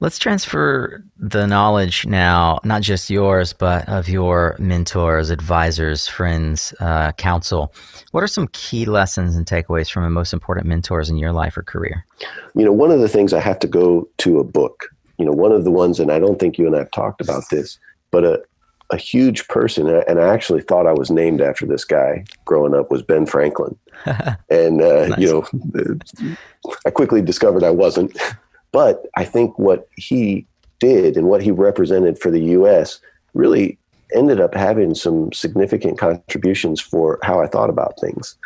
Let's transfer the knowledge now, not just yours, but of your mentors, advisors, friends, uh, counsel. What are some key lessons and takeaways from the most important mentors in your life or career? You know, one of the things I have to go to a book. You know, one of the ones, and I don't think you and I have talked about this, but a, a huge person, and I actually thought I was named after this guy growing up, was Ben Franklin. [laughs] and, uh, nice. you know, I quickly discovered I wasn't. But I think what he did and what he represented for the U.S. really ended up having some significant contributions for how I thought about things.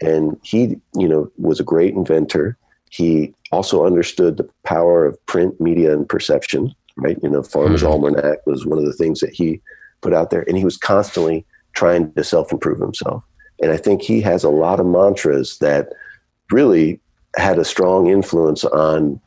And he, you know, was a great inventor. He also understood the power of print media and perception, right? You know, Farmer's mm-hmm. Almanac was one of the things that he put out there. And he was constantly trying to self improve himself. And I think he has a lot of mantras that really had a strong influence on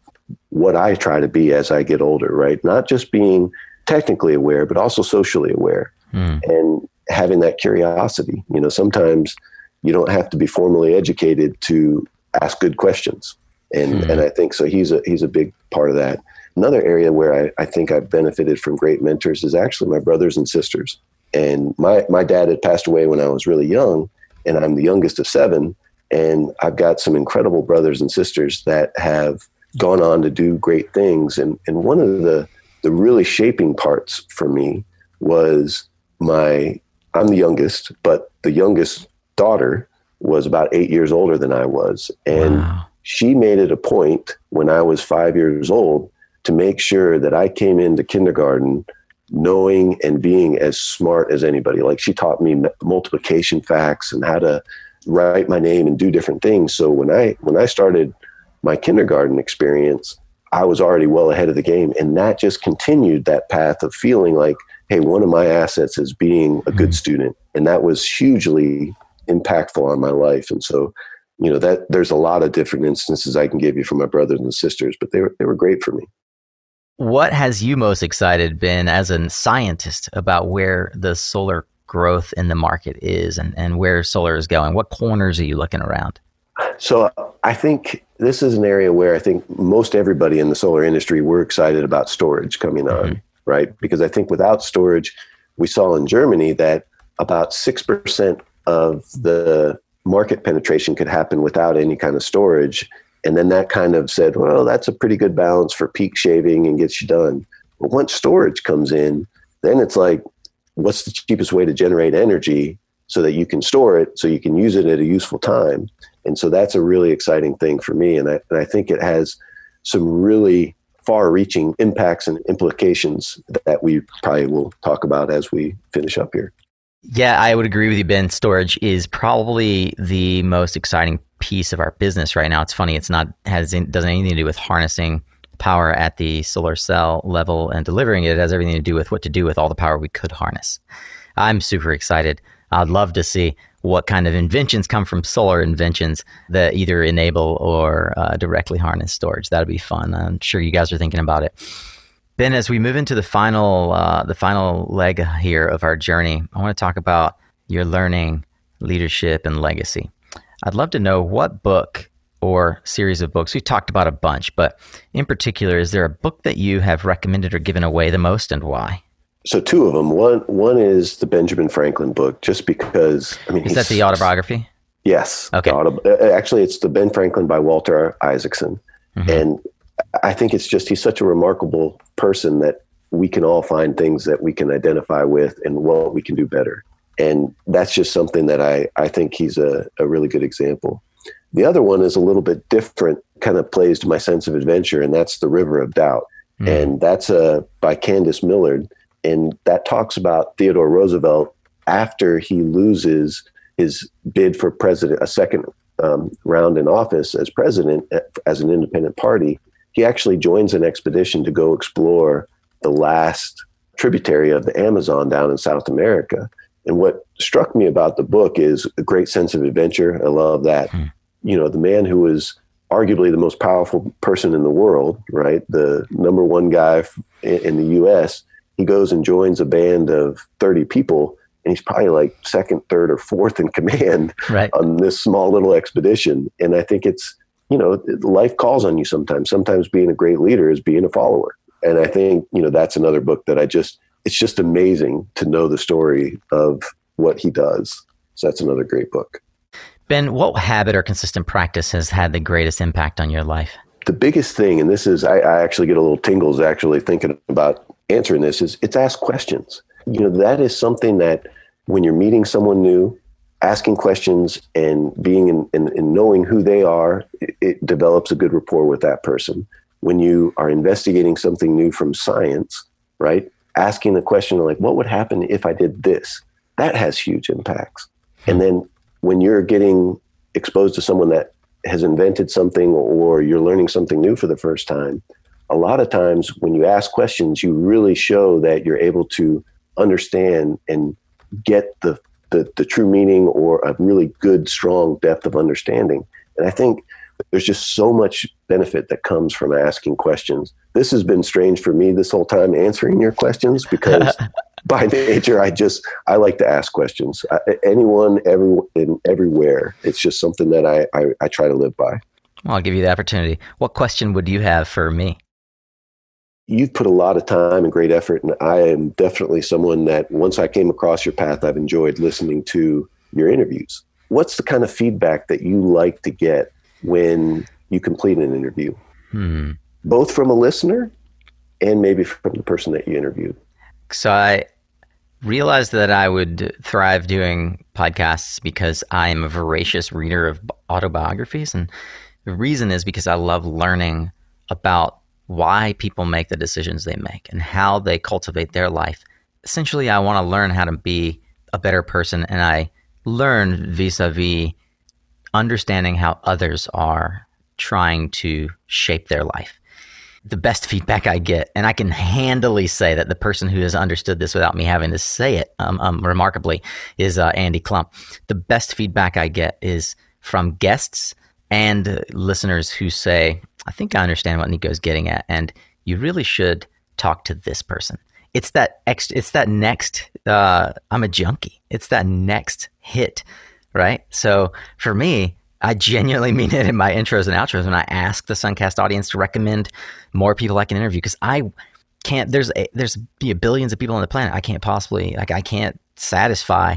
what I try to be as I get older, right? Not just being technically aware, but also socially aware mm. and having that curiosity. You know, sometimes you don't have to be formally educated to ask good questions. And, mm. and I think so he's a, he's a big part of that. Another area where I, I think I've benefited from great mentors is actually my brothers and sisters. And my, my dad had passed away when I was really young, and I'm the youngest of seven. And I've got some incredible brothers and sisters that have gone on to do great things. And, and one of the, the really shaping parts for me was my I'm the youngest, but the youngest daughter was about eight years older than I was. And wow. she made it a point when I was five years old to make sure that I came into kindergarten knowing and being as smart as anybody. Like she taught me multiplication facts and how to write my name and do different things. So when I when I started my kindergarten experience, I was already well ahead of the game and that just continued that path of feeling like hey, one of my assets is being a good mm-hmm. student and that was hugely impactful on my life. And so, you know, that there's a lot of different instances I can give you from my brothers and sisters, but they were they were great for me. What has you most excited been as a scientist about where the solar growth in the market is and, and where solar is going? What corners are you looking around? So I think this is an area where I think most everybody in the solar industry we're excited about storage coming on, mm-hmm. right? Because I think without storage, we saw in Germany that about six percent of the market penetration could happen without any kind of storage. And then that kind of said, well, that's a pretty good balance for peak shaving and gets you done. But once storage comes in, then it's like, what's the cheapest way to generate energy so that you can store it, so you can use it at a useful time? And so that's a really exciting thing for me. And I, and I think it has some really far reaching impacts and implications that we probably will talk about as we finish up here. Yeah, I would agree with you, Ben. Storage is probably the most exciting piece of our business right now. It's funny; it's not has doesn't anything to do with harnessing power at the solar cell level and delivering it. It has everything to do with what to do with all the power we could harness. I'm super excited. I'd love to see what kind of inventions come from solar inventions that either enable or uh, directly harness storage. That'd be fun. I'm sure you guys are thinking about it. Ben, as we move into the final uh, the final leg here of our journey, I want to talk about your learning, leadership, and legacy. I'd love to know what book or series of books. We've talked about a bunch, but in particular, is there a book that you have recommended or given away the most, and why? So two of them. One one is the Benjamin Franklin book, just because I mean, is that the autobiography? Yes. Okay. Auto, uh, actually, it's the Ben Franklin by Walter Isaacson, mm-hmm. and I think it's just he's such a remarkable person that we can all find things that we can identify with and what we can do better. And that's just something that I, I think he's a, a really good example. The other one is a little bit different, kind of plays to my sense of adventure, and that's The River of Doubt. Mm. And that's uh, by Candice Millard. And that talks about Theodore Roosevelt after he loses his bid for president, a second um, round in office as president as an independent party he actually joins an expedition to go explore the last tributary of the Amazon down in South America. And what struck me about the book is a great sense of adventure. I love that. Hmm. You know, the man who was arguably the most powerful person in the world, right? The number one guy in the US, he goes and joins a band of 30 people and he's probably like second, third, or fourth in [laughs] command right. on this small little expedition. And I think it's you know, life calls on you sometimes. Sometimes being a great leader is being a follower. And I think, you know, that's another book that I just, it's just amazing to know the story of what he does. So that's another great book. Ben, what habit or consistent practice has had the greatest impact on your life? The biggest thing, and this is, I, I actually get a little tingles actually thinking about answering this, is it's ask questions. You know, that is something that when you're meeting someone new, asking questions and being in, in, in knowing who they are, it, it, develops a good rapport with that person. When you are investigating something new from science, right? Asking the question like, what would happen if I did this? That has huge impacts. And then when you're getting exposed to someone that has invented something or you're learning something new for the first time, a lot of times when you ask questions, you really show that you're able to understand and get the the, the true meaning or a really good, strong depth of understanding. And I think there's just so much benefit that comes from asking questions. This has been strange for me this whole time answering your questions because [laughs] by nature I just I like to ask questions. I, anyone, every in, everywhere. It's just something that I, I I try to live by. Well, I'll give you the opportunity. What question would you have for me? You've put a lot of time and great effort and i am definitely someone that once i came across your path i've enjoyed listening to your interviews what's the kind of feedback that you like to get when you complete an interview hmm. both from a listener and maybe from the person that you interviewed so i realized that I would thrive doing podcasts because I am a voracious reader of autobiographies. And the reason is because I love learning about why people make the decisions they make and how they cultivate their life. Essentially, I want to learn how to be a better person, and I learn vis a vis understanding how others are trying to shape their life. The best [laughs] feedback I get, and I can handily say that the person who has understood this without me having to say it um, um, remarkably is uh, Andy Klump. The best feedback I get is from guests and listeners who say, I think I understand what Nico's getting at, and you really should talk to this person. It's that ex- it's that next uh, I'm a junkie. It's that next hit, right? So for me, I genuinely [laughs] mean it in my intros and outros when I ask the Suncast audience to recommend more people I can interview because I can't. There's a, there's billions of people on the planet. I can't possibly like I can't satisfy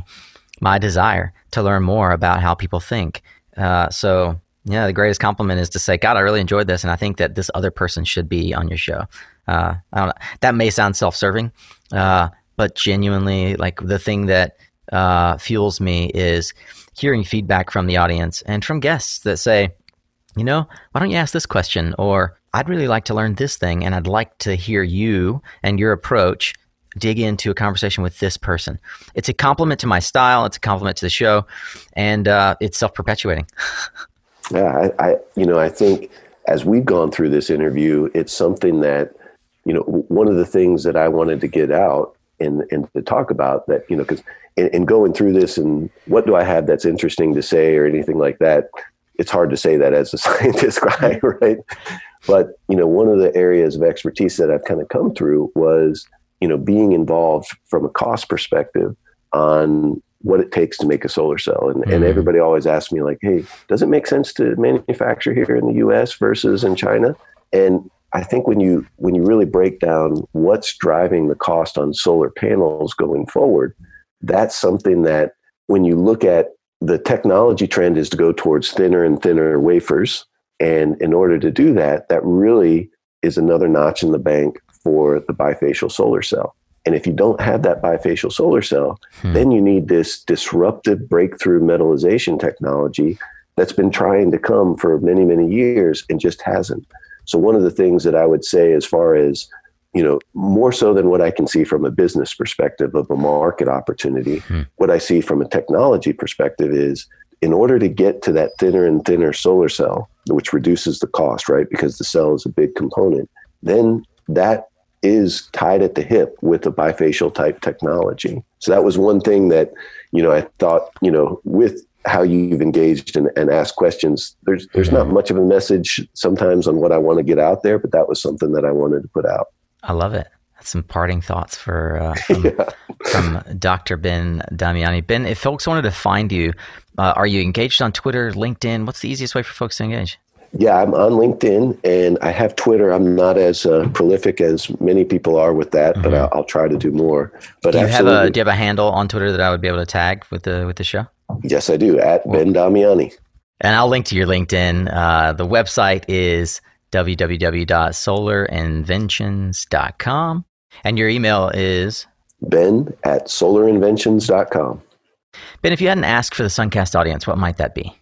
my desire to learn more about how people think. Uh, so yeah, the greatest compliment is to say, God, I really enjoyed this, and I think that this other person should be on your show. Uh, I don't know. That may sound self-serving, uh, but genuinely, like the thing that uh, fuels me is hearing feedback from the audience and from guests that say, you know, why don't you ask this question? Or I'd really like to learn this thing, and I'd like to hear you and your approach dig into a conversation with this person. It's a compliment to my style. It's a compliment to the show, and uh, it's self-perpetuating. [laughs] Yeah, I, I, you know, I think as we've gone through this interview, it's something that, you know, one of the things that I wanted to get out and and to talk about that, you know, because in, in going through this and what do I have that's interesting to say or anything like that, it's hard to say that as a [laughs] scientist guy, right? But you know, one of the areas of expertise that I've kind of come through was, you know, being involved from a cost perspective on what it takes to make a solar cell. And, mm. and everybody always asks me, like, hey, does it make sense to manufacture here in the US versus in China? And I think when you when you really break down what's driving the cost on solar panels going forward, that's something that when you look at the technology trend is to go towards thinner and thinner wafers. And in order to do that, that really is another notch in the bank for the bifacial solar cell. And if you don't have that bifacial solar cell, hmm. then you need this disruptive breakthrough metallization technology that's been trying to come for many, many years and just hasn't. So one of the things that I would say as far as, you know, more so than what I can see from a business perspective of a market opportunity, hmm. what I see from a technology perspective is in order to get to that thinner and thinner solar cell, which reduces the cost, right? Because the cell is a big component, then that is tied at the hip with a bifacial type technology. So that was one thing that, you know, I thought, you know, with how you've engaged and, and asked questions, there's there's not much of a message sometimes on what I want to get out there, but that was something that I wanted to put out. I love it. That's some parting thoughts for uh, [laughs] from, yeah. from, Dr. Ben Damiani. Ben, if folks wanted to find you, uh, are you engaged on Twitter, LinkedIn? What's the easiest way for folks to engage? Yeah, I'm on LinkedIn and I have Twitter. I'm not as uh, prolific as many people are with that, mm-hmm. but I'll, I'll, try to do more. But do you have a do you have a handle on Twitter that I would be able to tag with the with the show? Yes, I do. At Ben Damiani. And I'll link to your LinkedIn. Uh, the website is www.solarinventions.com. And your email is ben at solarinventions.com. Ben, if you hadn't asked for the Suncast audience, what might that be?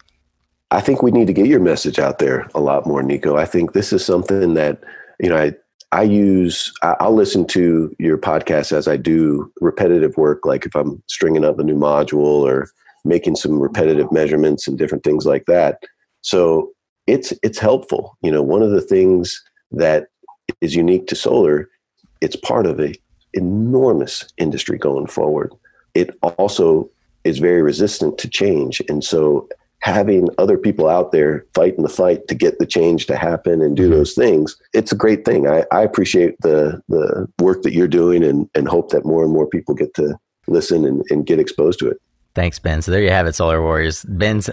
I think we need to get your message out there a lot more, Nico. I think this is something that, you know, I, I use, I'll listen to your podcast as I do repetitive work, like if I'm stringing up a new module or making some repetitive measurements and different things like that. So it's, it's helpful. You know, one of the things that is unique to solar, it's part of a enormous industry going forward. It also is very resistant to change. And so having other people out there fighting the fight to get the change to happen and do mm-hmm. those things, it's a great thing. I, I appreciate the the work that you're doing and, and hope that more and more people get to listen and, and get exposed to it. Thanks, Ben. So there you have it, Solar Warriors. Ben's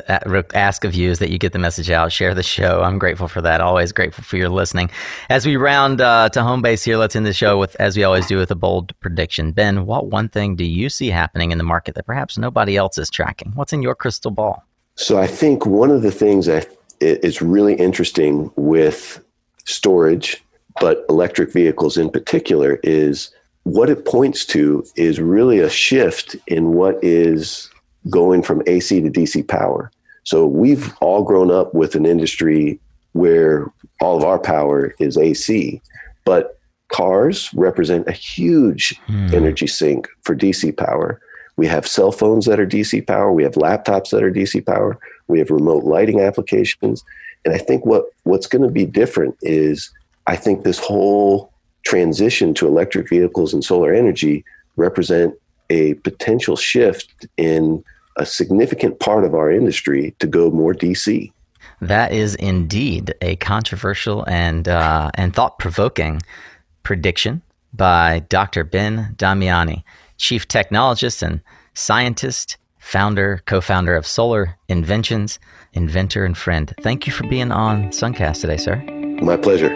ask of you is that you get the message out, share the show. I'm grateful for that. Always grateful for your listening. As we round uh, to home base here, let's end the show with, as we always do, with a bold prediction. Ben, what one thing do you see happening in the market that perhaps nobody else is tracking? What's in your crystal ball? So I think one of the things that is really interesting with storage, but electric vehicles in particular, is what it points to is really a shift in what is going from AC to DC power. So we've all grown up with an industry where all of our power is AC, but cars represent a huge hmm. energy sink for DC power. We have cell phones that are DC power. We have laptops that are DC power. We have remote lighting applications. And I think what, what's going to be different is I think this whole transition to electric vehicles and solar energy represent a potential shift in a significant part of our industry to go more DC. That is indeed a controversial and uh, and thought provoking prediction by Dr. Ben Damiani, chief technologist and scientist, founder, co-founder of Solar Inventions, inventor and friend. Thank you for being on Suncast today, sir. My pleasure.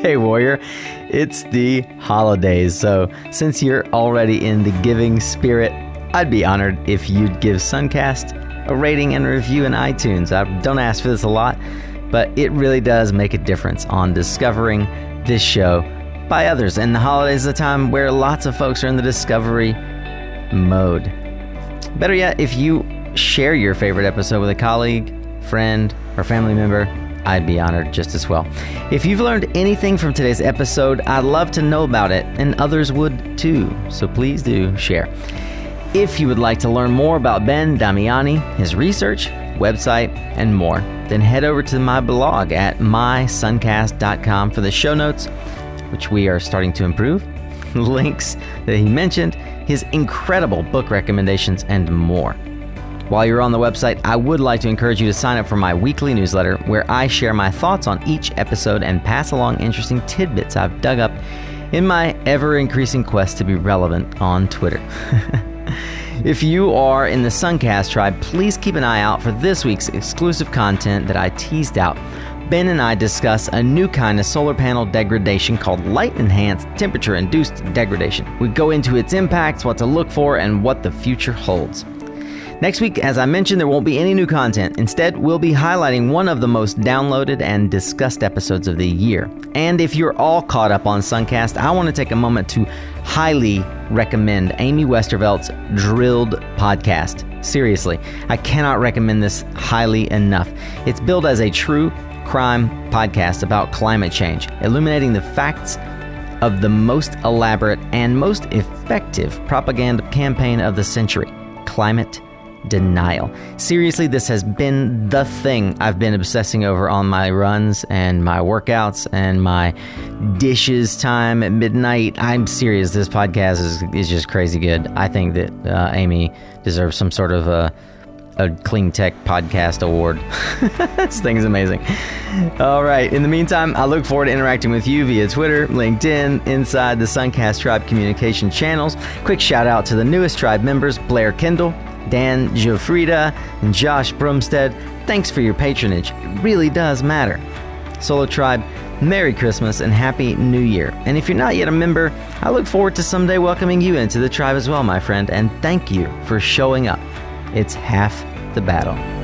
Hey, Warrior. It's the holidays, so since you're already in the giving spirit, I'd be honored if you'd give Suncast a rating and review in iTunes. I don't ask for this a lot, but it really does make a difference on discovering this show by others. And the holidays is a time where lots of folks are in the discovery mode. Better yet, if you share your favorite episode with a colleague, friend, or family member, I'd be honored just as well. If you've learned anything from today's episode, I'd love to know about it, and others would too. So please do share. If you would like to learn more about Ben Damiani, his research, website, and more, then head over to my blog at mysuncast.com for the show notes, which we are starting to improve, [laughs] links that he mentioned, his incredible book recommendations, and more. While you're on the website, I would like to encourage you to sign up for my weekly newsletter where I share my thoughts on each episode and pass along interesting tidbits I've dug up in my ever increasing quest to be relevant on Twitter. [laughs] If you are in the Suncast tribe, please keep an eye out for this week's exclusive content that I teased out. Ben and I discuss a new kind of solar panel degradation called light enhanced temperature induced degradation. We go into its impacts, what to look for, and what the future holds. Next week, as I mentioned, there won't be any new content. Instead, we'll be highlighting one of the most downloaded and discussed episodes of the year. And if you're all caught up on Suncast, I want to take a moment to highly recommend Amy Westervelt's Drilled podcast. Seriously, I cannot recommend this highly enough. It's billed as a true crime podcast about climate change, illuminating the facts of the most elaborate and most effective propaganda campaign of the century climate denial. Seriously, this has been the thing I've been obsessing over on my runs and my workouts and my dishes time at midnight. I'm serious. This podcast is, is just crazy good. I think that uh, Amy deserves some sort of a, a clean tech podcast award. [laughs] this thing is amazing. All right. In the meantime, I look forward to interacting with you via Twitter, LinkedIn, inside the Suncast Tribe communication channels. Quick shout out to the newest tribe members Blair Kendall, Dan Jofrida, and Josh Brumstead, thanks for your patronage. It really does matter. Solar Tribe, Merry Christmas and Happy New Year. And if you're not yet a member, I look forward to someday welcoming you into the tribe as well, my friend, and thank you for showing up. It's half the battle.